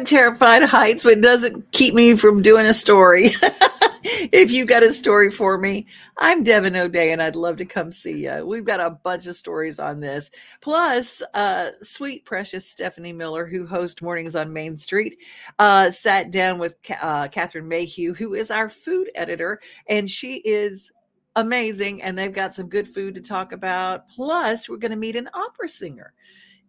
I'm terrified of heights, but it doesn't keep me from doing a story. if you've got a story for me, I'm Devin O'Day, and I'd love to come see you. We've got a bunch of stories on this. Plus, uh, sweet, precious Stephanie Miller, who hosts Mornings on Main Street, uh, sat down with uh, Catherine Mayhew, who is our food editor, and she is amazing. And they've got some good food to talk about. Plus, we're going to meet an opera singer.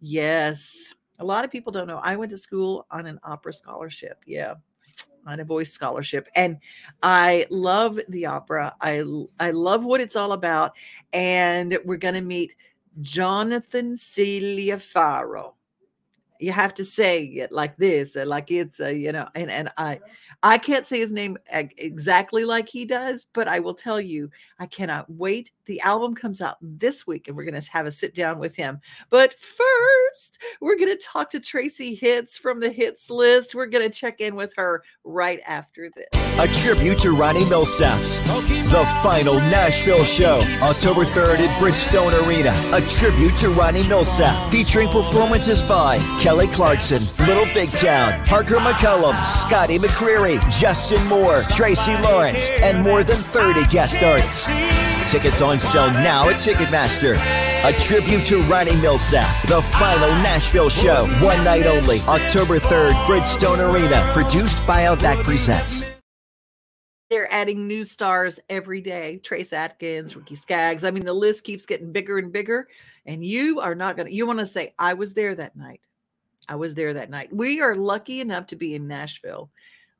Yes. A lot of people don't know. I went to school on an opera scholarship. Yeah on a voice scholarship and i love the opera i i love what it's all about and we're to meet jonathan Cilia Faro. you have to say it like this uh, like it's a you know and and i I can't say his name exactly like he does, but I will tell you, I cannot wait. The album comes out this week and we're going to have a sit down with him. But first, we're going to talk to Tracy Hitz from the Hits list. We're going to check in with her right after this. A tribute to Ronnie Milsap. The final Nashville show, October 3rd at Bridgestone Arena. A tribute to Ronnie Milsap, featuring performances by Kelly Clarkson, Little Big Town, Parker McCollum, Scotty McCreery, Justin Moore, Tracy Lawrence, and more than 30 guest artists. Tickets on sale now at Ticketmaster. A tribute to Ronnie Milsap. the final Nashville show, one night only, October 3rd, Bridgestone Arena, produced by Outback Presents. They're adding new stars every day. Trace Atkins, Ricky Skaggs. I mean, the list keeps getting bigger and bigger. And you are not going to, you want to say, I was there that night. I was there that night. We are lucky enough to be in Nashville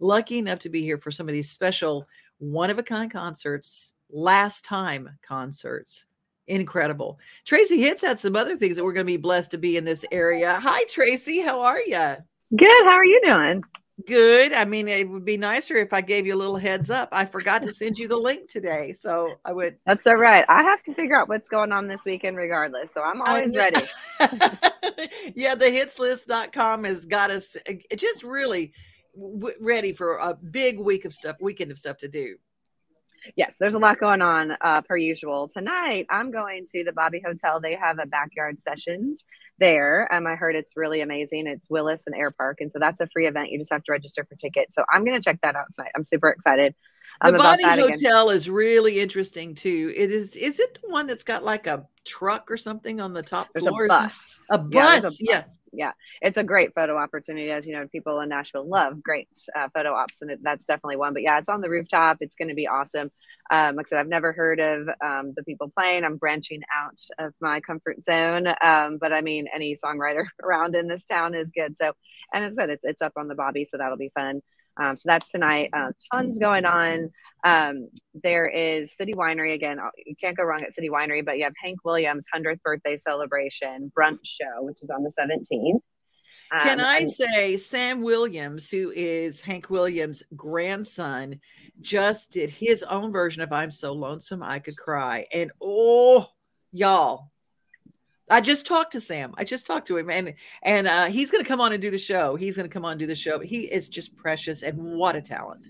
lucky enough to be here for some of these special one of a kind concerts, last time concerts. Incredible. Tracy Hitz had some other things that we're going to be blessed to be in this area. Hi, Tracy. How are you? Good. How are you doing? Good. I mean, it would be nicer if I gave you a little heads up. I forgot to send you the link today. So I would. That's all right. I have to figure out what's going on this weekend regardless. So I'm always ready. yeah. The hitslist.com has got us uh, just really w- ready for a big week of stuff, weekend of stuff to do. Yes, there's a lot going on uh, per usual. Tonight, I'm going to the Bobby Hotel. They have a backyard sessions there. Um, I heard it's really amazing. It's Willis and Air Park, and so that's a free event. You just have to register for tickets. So I'm going to check that out tonight. I'm super excited. Um, the Bobby Hotel again. is really interesting too. It is. Is it the one that's got like a truck or something on the top there's floor? A bus. A bus. Yeah, a bus. yeah yeah, it's a great photo opportunity. As you know, people in Nashville love great uh, photo ops, and it, that's definitely one. But yeah, it's on the rooftop. It's going to be awesome. Um, like I said, I've never heard of um, the people playing. I'm branching out of my comfort zone. Um, but I mean, any songwriter around in this town is good. So, and as I said, it's it's up on the Bobby, so that'll be fun. Um, so that's tonight. Uh, tons going on. Um, there is City Winery again. Uh, you can't go wrong at City Winery, but you have Hank Williams' 100th birthday celebration brunch show, which is on the 17th. Um, Can I and- say Sam Williams, who is Hank Williams' grandson, just did his own version of I'm So Lonesome I Could Cry. And oh, y'all, I just talked to Sam. I just talked to him, and and uh, he's going to come on and do the show. He's going to come on and do the show. He is just precious, and what a talent!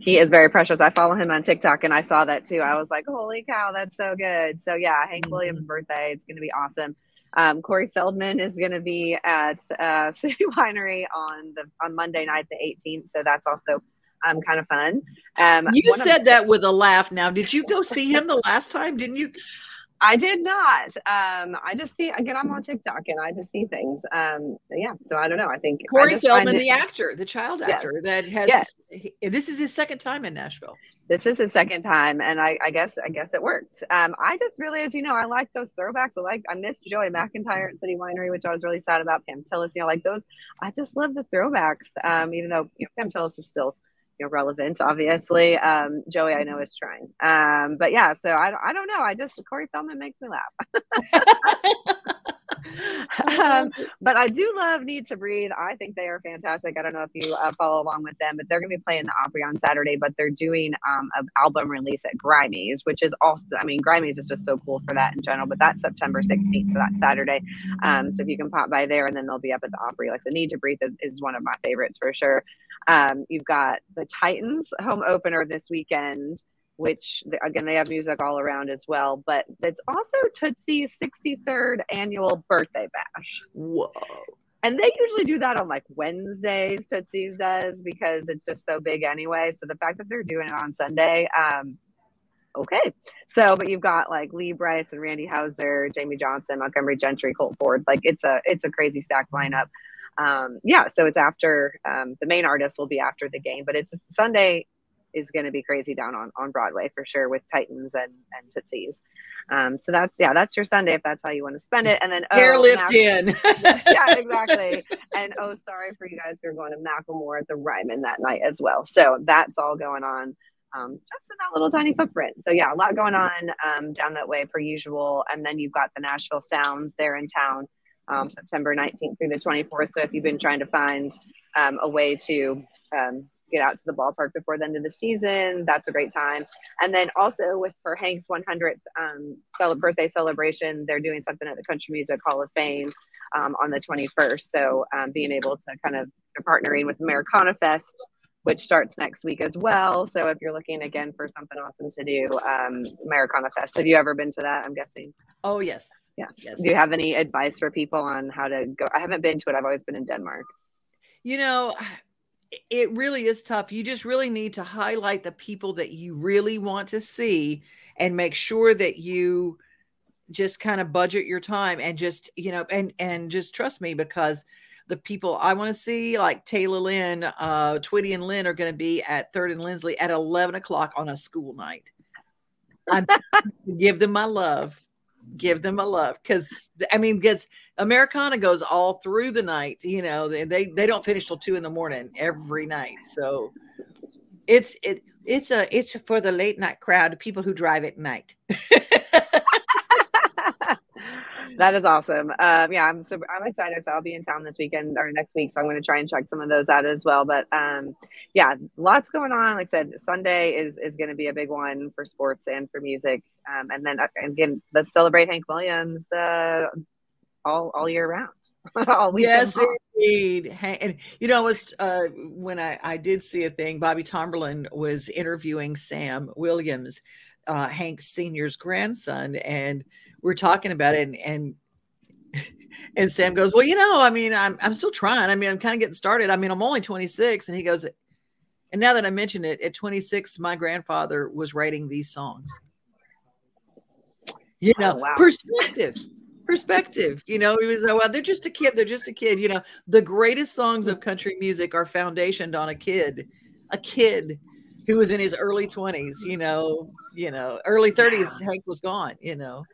He is very precious. I follow him on TikTok, and I saw that too. I was like, "Holy cow, that's so good!" So yeah, Hank mm-hmm. Williams' birthday. It's going to be awesome. Um, Corey Feldman is going to be at uh, City Winery on the on Monday night, the 18th. So that's also um, kind of fun. Um, you said of- that with a laugh. Now, did you go see him the last time? Didn't you? I did not. Um, I just see again. I'm on TikTok and I just see things. Um, yeah. So I don't know. I think Corey Feldman, the actor, the child actor yes. that has. Yes. He, this is his second time in Nashville. This is his second time, and I, I guess I guess it worked. Um, I just really, as you know, I like those throwbacks. I like I miss Joey McIntyre at City Winery, which I was really sad about. Pam Tillis, you know, like those. I just love the throwbacks. Um, even though you know, Pam Tillis is still you know, relevant, obviously. Um, Joey, I know, is trying. Um, but yeah, so I, I don't know. I just, Corey Feldman makes me laugh. um, but I do love Need to Breathe. I think they are fantastic. I don't know if you uh, follow along with them, but they're going to be playing the Opry on Saturday. But they're doing um, an album release at Grimey's, which is also, I mean, Grimey's is just so cool for that in general. But that's September 16th, so that's Saturday. Um, so if you can pop by there, and then they'll be up at the Opry. Like the Need to Breathe is, is one of my favorites for sure. Um, you've got the Titans home opener this weekend, which again they have music all around as well. But it's also Tootsie's 63rd annual birthday bash. Whoa! and they usually do that on like Wednesdays. Tootsie's does because it's just so big anyway. So the fact that they're doing it on Sunday, um, okay. So, but you've got like Lee Brice and Randy Houser Jamey Johnson, Montgomery Gentry, Colt Ford. Like it's a it's a crazy stacked lineup. Um, yeah, so it's after um, the main artist will be after the game, but it's just Sunday is going to be crazy down on on Broadway for sure with Titans and and Tootsies. Um, so that's yeah, that's your Sunday if that's how you want to spend it. And then oh, airlift in. yeah, exactly. And oh, sorry for you guys who are going to Macklemore at the Ryman that night as well. So that's all going on um, just in that little tiny footprint. So yeah, a lot going on um, down that way per usual. And then you've got the Nashville Sounds there in town, um, September 19th through the 24th. So if you've been trying to find um, a way to um, get out to the ballpark before the end of the season, that's a great time. And then also with for Hank's 100th um, cel- birthday celebration, they're doing something at the Country Music Hall of Fame on the 21st. So being able to kind of they're partnering with Americana Fest which starts next week as well. So if you're looking again for something awesome to do, um, Americana Fest. Have you ever been to that? I'm guessing. Oh yes. Yes. yes. Do you have any advice for people on how to go? I haven't been to it. I've always been in Denmark. You know, it really is tough. You just really need to highlight the people that you really want to see and make sure that you just kind of budget your time and just, you know, and and just trust me because the people I want to see, like Tayla Lynn, uh, Twitty and Lynn, are going to be at Third and Lindsley at 11 o'clock on a school night. I'm give them my love. Give them a love because I mean, because Americana goes all through the night. You know, they, they don't finish till two in the morning every night. So it's it it's a it's for the late night crowd, people who drive at night. that is awesome. Um, yeah, I'm super, I'm excited. So I'll be in town this weekend or next week, so I'm going to try and check some of those out as well. But um, yeah, lots going on. Like I said, Sunday is is going to be a big one for sports and for music. Um, and then uh, again, let's celebrate Hank Williams uh, all all year round. all yes, indeed. And you know, it was uh, when I I did see a thing. Bobby Tomberlin was interviewing Sam Williams, uh, Hank Senior's grandson, and we're talking about it and, and and Sam goes, Well, you know, I mean, I'm I'm still trying. I mean, I'm kind of getting started. I mean, I'm only 26. And he goes, and now that I mention it, at 26, my grandfather was writing these songs. You know, oh, wow. perspective. Perspective, you know, he was like, well, they're just a kid. They're just a kid. You know, the greatest songs of country music are foundationed on a kid, a kid who was in his early 20s, you know, you know, early 30s, yeah. Hank was gone, you know.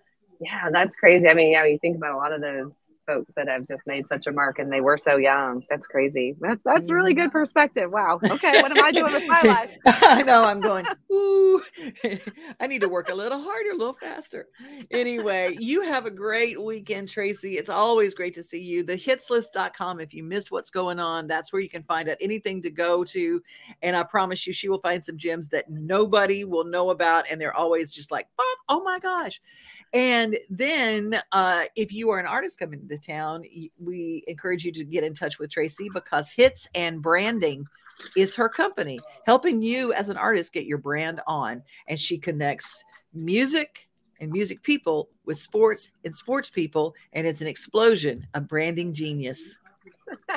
Yeah, that's crazy. I mean, yeah, you think about a lot of those folks that have just made such a mark and they were so young. That's crazy. That's that's really good perspective. Wow. Okay, what am I doing with my life? I know I'm going, ooh, I need to work a little harder, a little faster. Anyway, you have a great weekend, Tracy. It's always great to see you. The hitslist.com. If you missed what's going on, that's where you can find out anything to go to. And I promise you, she will find some gems that nobody will know about. And they're always just like, oh my gosh. And then uh, if you are an artist coming to town, we encourage you to get in touch with Tracy because Hits and Branding is her company, helping you as an artist get your brand on. And she connects music and music people with sports and sports people. And it's an explosion of branding genius.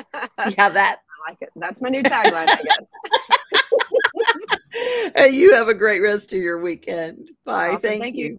yeah, that. I like it. That's my new tagline, I guess. and you have a great rest of your weekend. Bye. Awesome. Thank, Thank, you. you.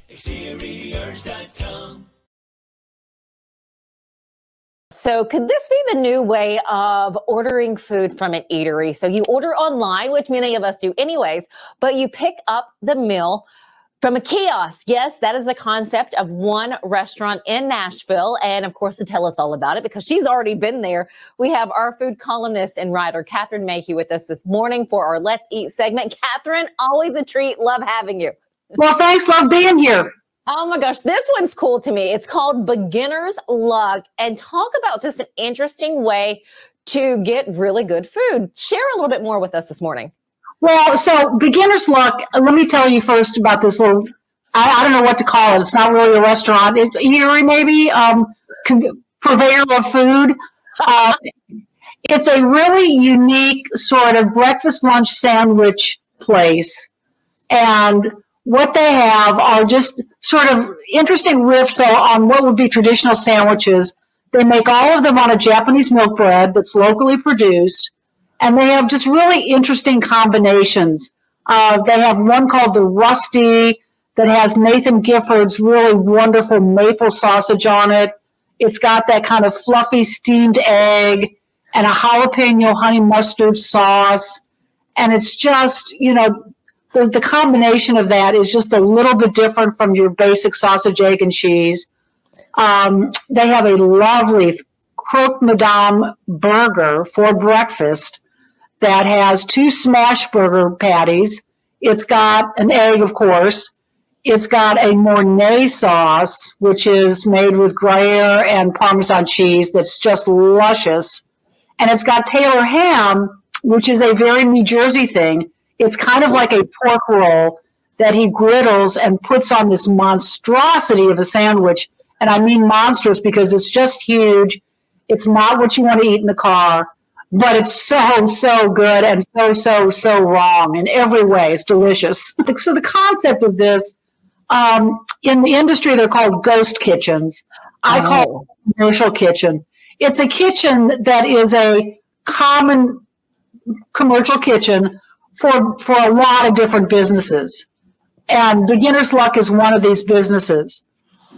MidSouthExteriors.com. So, could this be the new way of ordering food from an eatery? So, you order online, which many of us do anyways, but you pick up the meal from a kiosk. Yes, that is the concept of one restaurant in Nashville. And of course, to tell us all about it, because she's already been there, we have our food columnist and writer, Catherine Mayhew, with us this morning for our Let's Eat segment. Catherine, always a treat. Love having you. Well, thanks. Love being here. Oh my gosh, this one's cool to me. It's called Beginner's Luck and talk about just an interesting way to get really good food. Share a little bit more with us this morning. Well, so beginner's luck. Let me tell you first about this little. I, I don't know what to call it. It's not really a restaurant. It, eatery, maybe. Um, purveyor of food. Uh, it's a really unique sort of breakfast lunch sandwich place, and what they have are just sort of interesting riffs on what would be traditional sandwiches. They make all of them on a Japanese milk bread that's locally produced, and they have just really interesting combinations. Uh, they have one called the Rusty that has Nathan Gifford's really wonderful maple sausage on it. It's got that kind of fluffy steamed egg and a jalapeno honey mustard sauce. And it's just, you know, the, the combination of that is just a little bit different from your basic sausage, egg, and cheese. Um, they have a lovely croque madame burger for breakfast that has two smash burger patties. It's got an egg, of course. It's got a Mornay sauce, which is made with Gruyere and Parmesan cheese that's just luscious. And it's got Taylor ham, which is a very New Jersey thing. It's kind of like a pork roll that he griddles and puts on this monstrosity of a sandwich. And I mean monstrous because it's just huge. It's not what you want to eat in the car, but it's so, so good and so, so, so wrong in every way. It's delicious. So the concept of this um, in the industry, they're called ghost kitchens. I oh. call it commercial kitchen. It's a kitchen that is a common commercial kitchen for for a lot of different businesses. And Beginner's Luck is one of these businesses.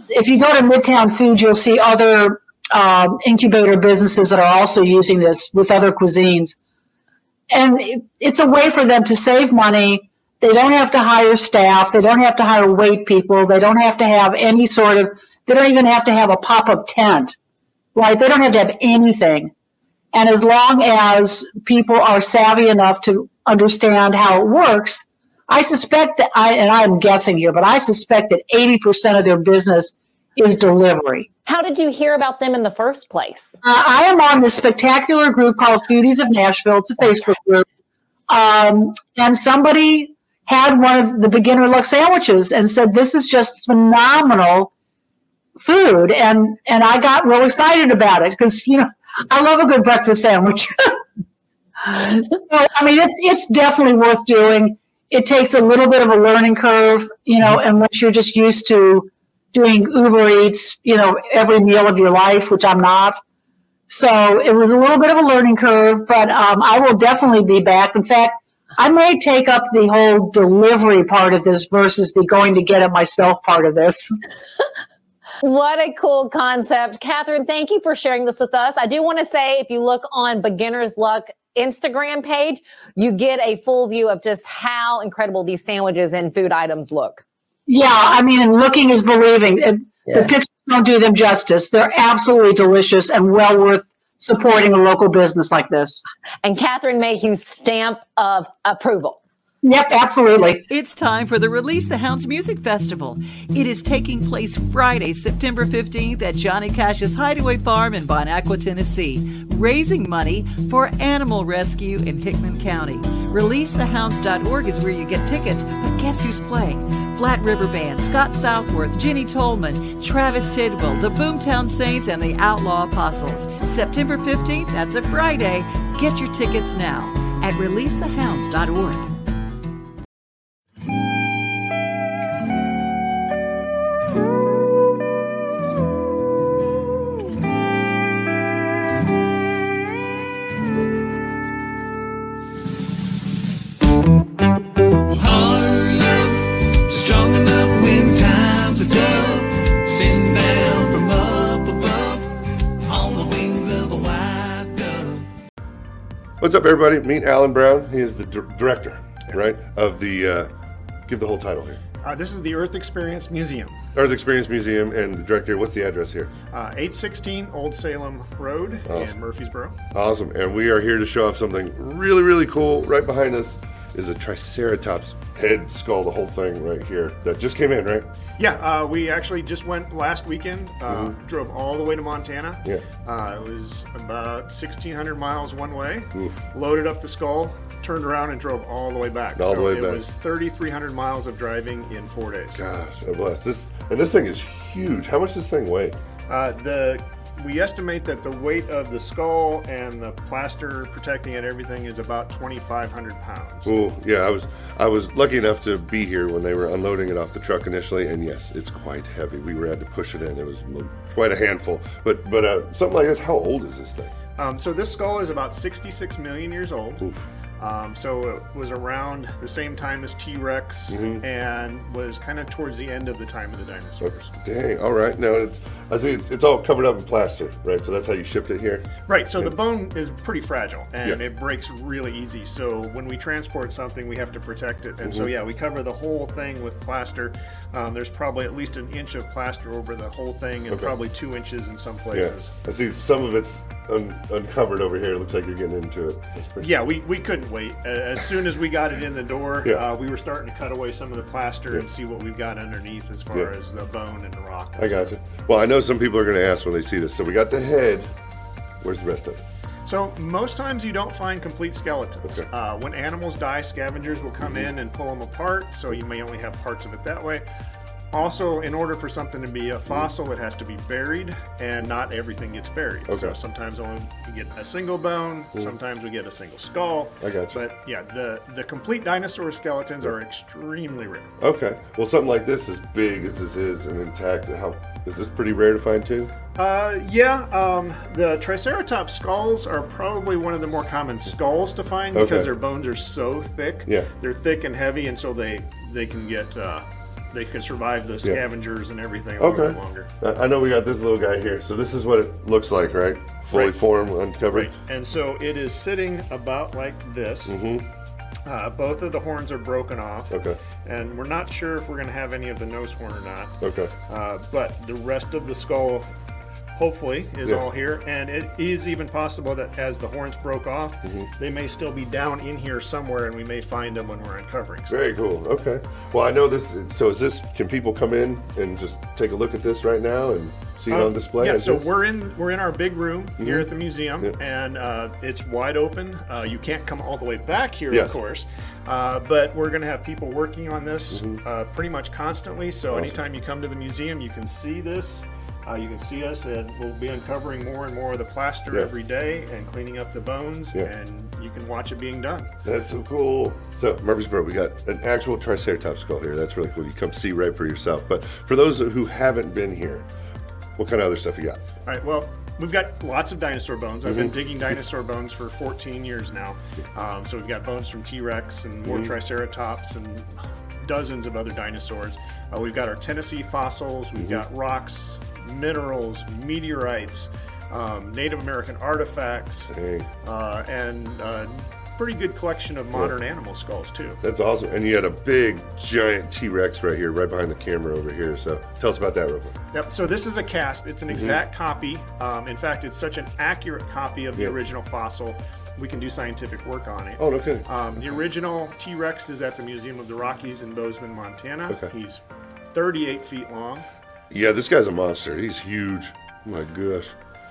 If you go to Midtown Foods, you'll see other um, incubator businesses that are also using this with other cuisines. And it, it's a way for them to save money they don't have to hire staff. They don't have to hire wait people. They don't have to have any sort of, they don't even have to have a pop up tent, right? They don't have to have anything. And as long as people are savvy enough to understand how it works, I suspect that I, and I'm guessing here, but I suspect that 80% of their business is delivery. How did you hear about them in the first place? Uh, I am on this spectacular group called Foodies of Nashville. It's a Facebook group. Um, and somebody had one of the beginner luck sandwiches and said, "This is just phenomenal food," and and I got real excited about it because you know I love a good breakfast sandwich. so, I mean, it's it's definitely worth doing. It takes a little bit of a learning curve, you know, unless you're just used to doing Uber Eats, you know, every meal of your life, which I'm not. So it was a little bit of a learning curve, but um, I will definitely be back. In fact, I may take up the whole delivery part of this versus the going to get it myself part of this. What a cool concept. Catherine, thank you for sharing this with us. I do want to say if you look on Beginner's Luck Instagram page, you get a full view of just how incredible these sandwiches and food items look. Yeah, I mean, looking is believing. Yeah. The pictures don't do them justice. They're absolutely delicious and well worth supporting a local business like this. And Catherine Mayhew's stamp of approval. Yep, absolutely. It's time for the Release the Hounds Music Festival. It is taking place Friday, September 15th at Johnny Cash's Hideaway Farm in Bon Aqua, Tennessee, raising money for animal rescue in Hickman County. ReleaseTheHounds.org is where you get tickets, but guess who's playing? Flat River Band, Scott Southworth, Ginny Tolman, Travis Tidwell, the Boomtown Saints, and the Outlaw Apostles. September 15th, that's a Friday. Get your tickets now at releasethehounds.org. up, everybody? Meet Alan Brown. He is the d- director, right, of the. Uh, give the whole title here. Uh, this is the Earth Experience Museum. Earth Experience Museum, and the director. What's the address here? Uh, 816 Old Salem Road awesome. in Murfreesboro. Awesome, and we are here to show off something really, really cool right behind us. Is a Triceratops head skull, the whole thing right here that just came in, right? Yeah, uh, we actually just went last weekend. Uh, Drove all the way to Montana. Yeah. Uh, it was about 1,600 miles one way. Oof. Loaded up the skull, turned around, and drove all the way back. All the so way it back. was 3,300 miles of driving in four days. Gosh, bless this. And this thing is huge. How much does this thing weigh? Uh, the we estimate that the weight of the skull and the plaster protecting it, everything, is about 2,500 pounds. Oh, yeah. I was I was lucky enough to be here when they were unloading it off the truck initially, and yes, it's quite heavy. We were had to push it in. It was quite a handful. But but uh, something like this. How old is this thing? Um, so this skull is about 66 million years old. Oof. Um, so it was around the same time as T Rex Mm-hmm. and was kind of towards the end of the time of the dinosaurs. Dang. All right. Now it's I see it's, it's all covered up in plaster, right? So that's how you shipped it here. Right, so the bone is pretty fragile and Yeah. it breaks really easy. So when we transport something, we have to protect it. And Mm-hmm. so, yeah, we cover the whole thing with plaster. Um, there's probably at least an inch of plaster over the whole thing and Okay. probably two inches in some Yeah. places. I see some of it's un- uncovered over here. It looks like you're getting into it. Yeah, we, we couldn't wait. Uh, as soon as we got it in the door, Yeah. uh, we were starting to cut away some of the plaster and see what we've got underneath as far Yeah. as the bone and the rock. I got you. Well, I know some people are going to ask when they see this. So we got the head. Where's the rest of it? So most times you don't find complete skeletons. Okay. Uh, when animals die, scavengers will come in and pull them apart. So you may only have parts of it that way. Also, in order for something to be a fossil, it has to be buried, and not everything gets buried. Okay. So sometimes only we get a single bone. Sometimes we get a single skull. I got you. But yeah, the the complete dinosaur skeletons are extremely rare. Okay. Well, something like this, as big as this is and intact, how is this pretty rare to find too? Uh, yeah, um, the Triceratops skulls are probably one of the more common skulls to find because their bones are so thick. Yeah. they're thick and heavy, and so they they can get uh, they can survive the scavengers and everything a little Okay. longer. I I know we got this little guy here. So this is what it looks like, right? Fully Right. formed, uncovered. Right, and so it is sitting about like this. Mm-hmm. Uh, both of the horns are broken off. Okay. And we're not sure if we're going to have any of the nose horn or not. Okay. Uh, but the rest of the skull, hopefully, is Yeah. all here. And it is even possible that as the horns broke off, Mm-hmm. they may still be down in here somewhere, and we may find them when we're uncovering. stuff. Very cool. Okay. Well, I know this. So is this? Can people come in and just take a look at this right now and see it Um, on display? Yeah, so we're in we're in our big room here Mhm. at the museum, Yeah. and uh, it's wide open. Uh, you can't come all the way back here, Yes. of course, uh, but we're going to have people working on this Mm-hmm. uh, pretty much constantly. So Awesome. anytime you come to the museum, you can see this. Uh, you can see us, and we'll be uncovering more and more of the plaster every day and cleaning up the bones, Yeah. and you can watch it being done. That's so cool. So, Murfreesboro, we got an actual Triceratops skull here. That's really cool. You come see right for yourself. But for those who haven't been here, what kind of other stuff you got? All right. Well, we've got lots of dinosaur bones. I've been Mm-hmm. digging dinosaur bones for 14 years now. Um, so we've got bones from T Rex and Mm-hmm. more Triceratops and dozens of other dinosaurs. Uh, we've got our Tennessee fossils. We've Mm-hmm. got rocks, minerals, meteorites, um, Native American artifacts, Dang, uh, and uh, pretty good collection of modern animal skulls too. that's awesome. And you had a big, giant T Rex right here, right behind the camera over here. So, tell us about that real quick. Yep. So this is a cast. It's an exact copy. Um, in fact, it's such an accurate copy of the Yeah. original fossil. We can do scientific work on it. Oh, kidding. Um, the original T Rex is at the Museum of the Rockies in Bozeman, Montana. Okay. He's 38 feet long. Yeah, this guy's a monster. He's huge. Oh my gosh.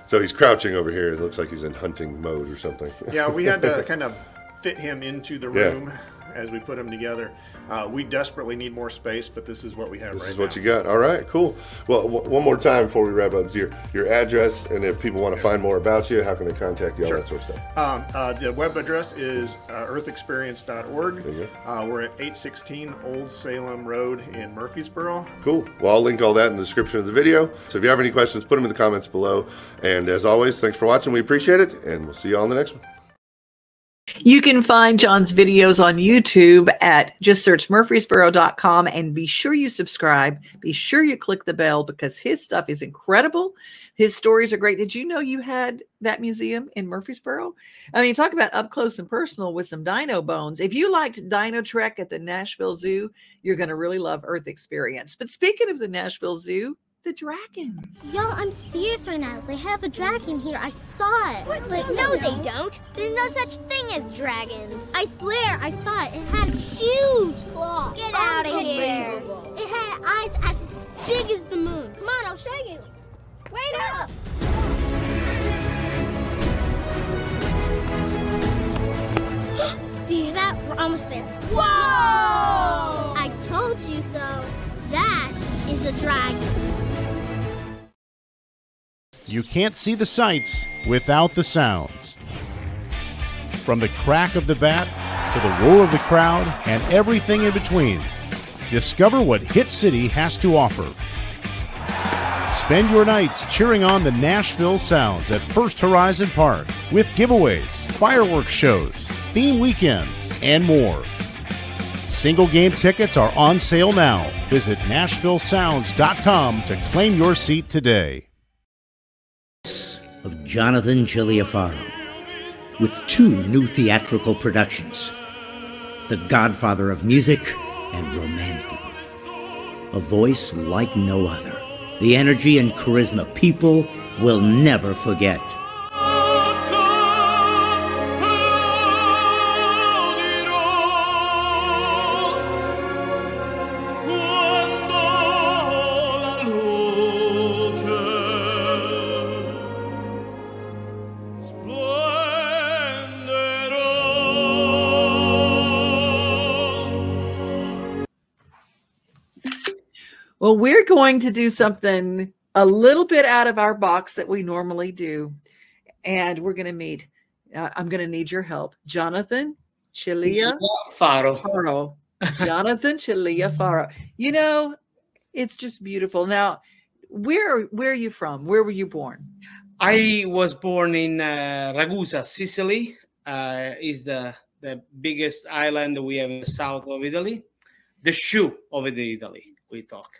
So he's crouching over here. It looks like he's in hunting mode or something. Yeah, we had to kind of fit him into the Yeah. As we put them together. Uh, we desperately need more space, but this is what we have This right is what now. you got. All right, cool. Well, w- one more time before we wrap up, your your address, and if people want to find more about you, how can they contact you? All Sure. that sort of stuff. Um, uh, the web address is uh, earthexperience.org. There you Uh, we're at 816 Old Salem Road in Murfreesboro. Cool. Well, I'll link all that in the description of the video. So if you have any questions, put them in the comments below. And as always, thanks for watching. We appreciate it, and we'll see you all in the next one. You can find John's videos on YouTube at just search murfreesboro.com and be sure you subscribe. Be sure you click the bell because his stuff is incredible. His stories are great. Did you know you had that museum in Murfreesboro? I mean, talk about up close and personal with some dino bones. If you liked Dino Trek at the Nashville Zoo, you're going to really love Earth Experience. But speaking of the Nashville Zoo, the dragons. Y'all, I'm serious right now. They have a dragon here. I saw it. But no, they don't. There's no such thing as dragons. I swear, I saw it. It had huge claws. Get out of here. It had eyes as big as the moon. Come on, I'll show you. Wait up. Do you hear that? We're almost there. Whoa! I told you so. That is a dragon. You can't see the sights without the sounds. From the crack of the bat to the roar of the crowd and everything in between, discover what Hit City has to offer. Spend your nights cheering on the Nashville Sounds at First Horizon Park with giveaways, fireworks shows, theme weekends, and more. Single game tickets are on sale now. Visit NashvilleSounds.com to claim your seat today. Jonathan Cilia Faro, with two new theatrical productions The Godfather of Music and Romantico. A voice like no other. The energy and charisma people will never forget. Well, we're going to do something a little bit out of our box that we normally do. And we're going to meet, uh, I'm going to need your help. Jonathan Cilia Faro. Faro. Jonathan Cilia Faro. You know, it's just beautiful. Now, where where are you from? Where were you born? I was born in uh, Ragusa, Sicily. Uh, is the the biggest island we have in the south of Italy, the shoe of Italy. We talk,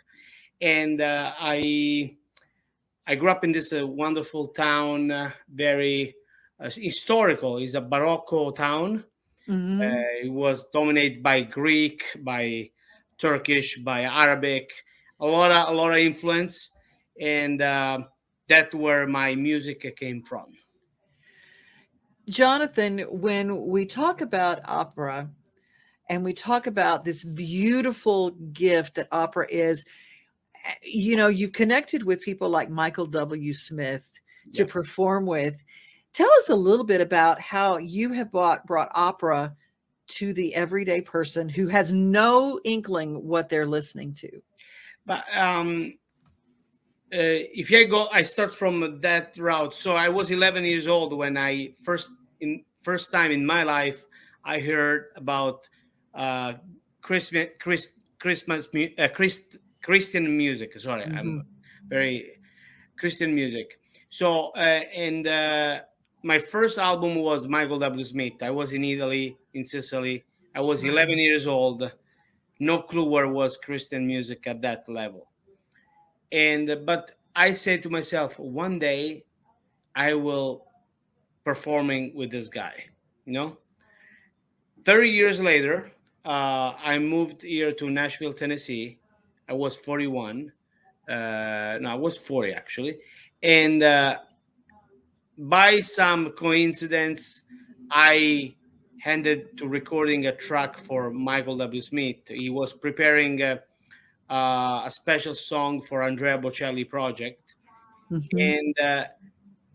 and uh, I I grew up in this uh, wonderful town, uh, very uh, historical. It's a Barocco town. Mhm. Uh, it was dominated by Greek, by Turkish, by Arabic, a lot of a lot of influence, and uh, that's where my music came from. Jonathan, when we talk about opera and we talk about this beautiful gift that opera is, you know, you've connected with people like Michael W. Smith to perform with. Tell us a little bit about how you have brought, brought opera to the everyday person who has no inkling what they're listening to. But um, uh, if I go, I start from that route. So I was 11 years old when I first, in first time in my life, I heard about uh, Christmas, Chris, Christmas, uh, Christ, Christian music. Sorry, I'm very Christian music. So uh, and uh, my first album was Michael W. Smith. I was in Italy, in Sicily. I was 11 years old. No clue where was Christian music at that level. And but I said to myself, one day I will performing with this guy. You know. 30 years later, uh, I moved here to Nashville, Tennessee. I was 41. Uh, no, I was 40 actually. And uh, by some coincidence, I handed to recording a track for Michael W. Smith. He was preparing a, uh, a special song for Andrea Bocelli project. And uh,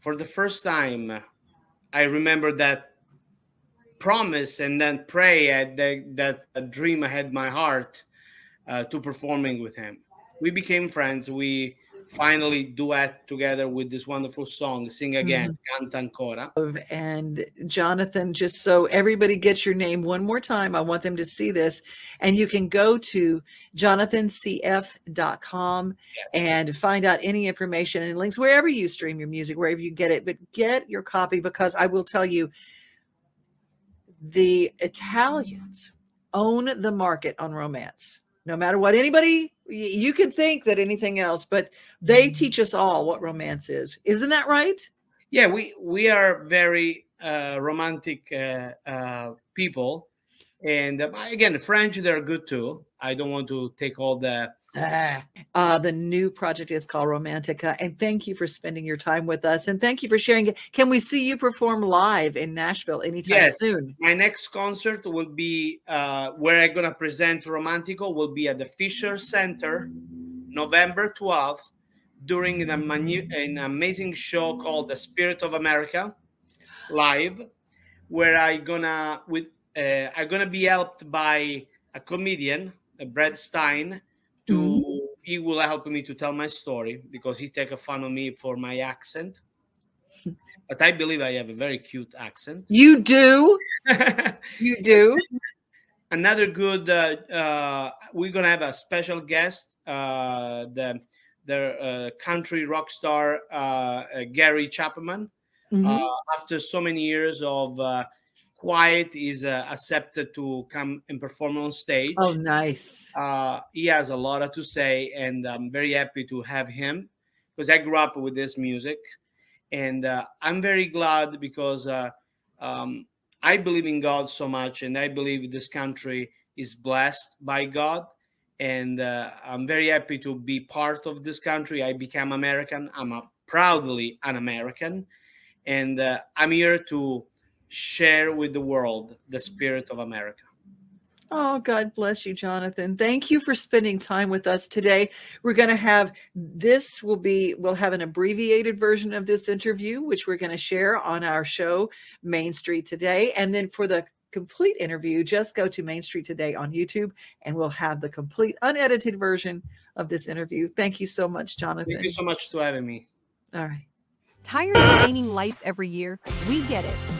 for the first time, I remember that promise and then pray at the, that a dream I had my heart uh, to performing with him. We became friends. We finally duet together with this wonderful song, Sing Again, Canta Ancora. And Jonathan, just so everybody gets your name one more time, I want them to see this. And you can go to jonathancf.com and find out any information and links wherever you stream your music, wherever you get it. But get your copy because I will tell you, the Italians own the market on romance. No matter what anybody, you can think that anything else, but they teach us all what romance is. Isn't that right? Yeah, we we are very uh, romantic uh, uh, people, And um, again, the French they're good too. I don't want to take all the uh, the new project is called Romantico. And thank you for spending your time with us. And thank you for sharing it. Can we see you perform live in Nashville anytime yes, soon? My next concert will be uh, where I'm going to present Romantico, will be at the Fisher Center, November 12th, during an, manu- an amazing show called The Spirit of America live, where I gonna with uh, I'm gonna be helped by a comedian, uh, Brad Stine, to. He will help me to tell my story because he take a fun of me for my accent. But I believe I have a very cute accent. You do. you do. Another good. Uh, uh, we're gonna have a special guest, uh, the the uh, country rock star uh, uh, Gary Chapman. Mhm. Uh, after so many years of uh, quiet, is uh, accepted to come and perform on stage. Oh, nice. Uh, he has a lot to say, and I'm very happy to have him because I grew up with this music, and uh, I'm very glad because uh, um, I believe in God so much, and I believe this country is blessed by God, and uh, I'm very happy to be part of this country. I became American. I'm a, proudly an American, and uh, I'm here to share with the world the spirit of America. Oh, God bless you, Jonathan. Thank you for spending time with us today. We're going to have this will be we'll have an abbreviated version of this interview which we're going to share on our show Main Street Today and then for the complete interview just go to Main Street Today on YouTube and we'll have the complete unedited version of this interview. Thank you so much, Jonathan. Thank you so much for having me. All right. Tired of staining lights every year? We get it.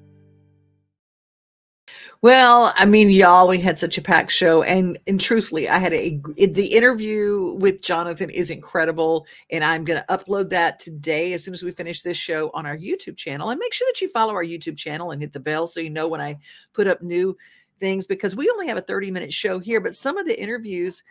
Well, I mean, y'all, we had such a packed show, and and truthfully, I had a the interview with Jonathan is incredible, and I'm going to upload that today as soon as we finish this show on our YouTube channel. And make sure that you follow our YouTube channel and hit the bell so you know when I put up new things because we only have a 30 minute show here, but some of the interviews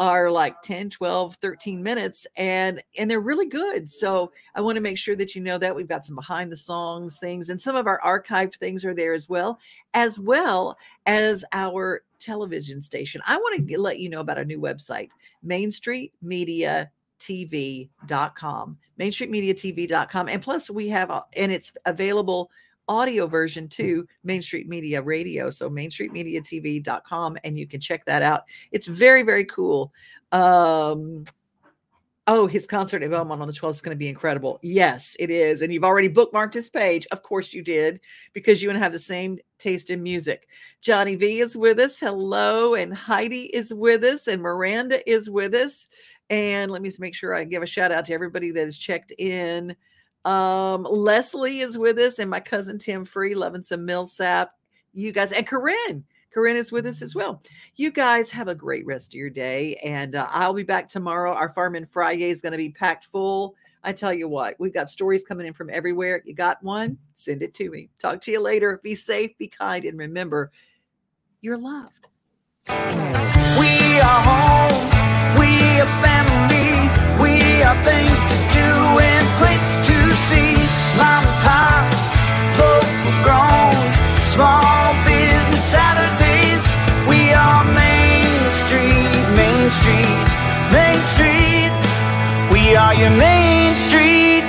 are like 10 12 13 minutes and and they're really good so i want to make sure that you know that we've got some behind the songs things and some of our archived things are there as well as well as our television station. I want to let you know about our new website main street media tv.com mainstreetmediatv.com and plus we have and it's available audio version to Main Street Media Radio. So mainstreetmediatv.com and you can check that out. It's very, very cool. Um Oh, his concert at Belmont on the 12th is going to be incredible. Yes, it is. And you've already bookmarked his page. Of course you did, because you and I have the same taste in music. Johnny V is with us. Hello. And Heidi is with us. And Miranda is with us. And let me make sure I give a shout out to everybody that has checked in. Um, Leslie is with us, and my cousin Tim Free, loving some Milsap. You guys, and Corinne. Corinne is with us as well. You guys have a great rest of your day, and uh, I'll be back tomorrow. Our Farm in Friday is going to be packed full. I tell you what, we've got stories coming in from everywhere. You got one? Send it to me. Talk to you later. Be safe, be kind, and remember, you're loved. We are home. We are family. We are things place to see. Mom and pops, local grown, small business Saturdays. We are Main Street, Main Street, Main Street. We are your Main Street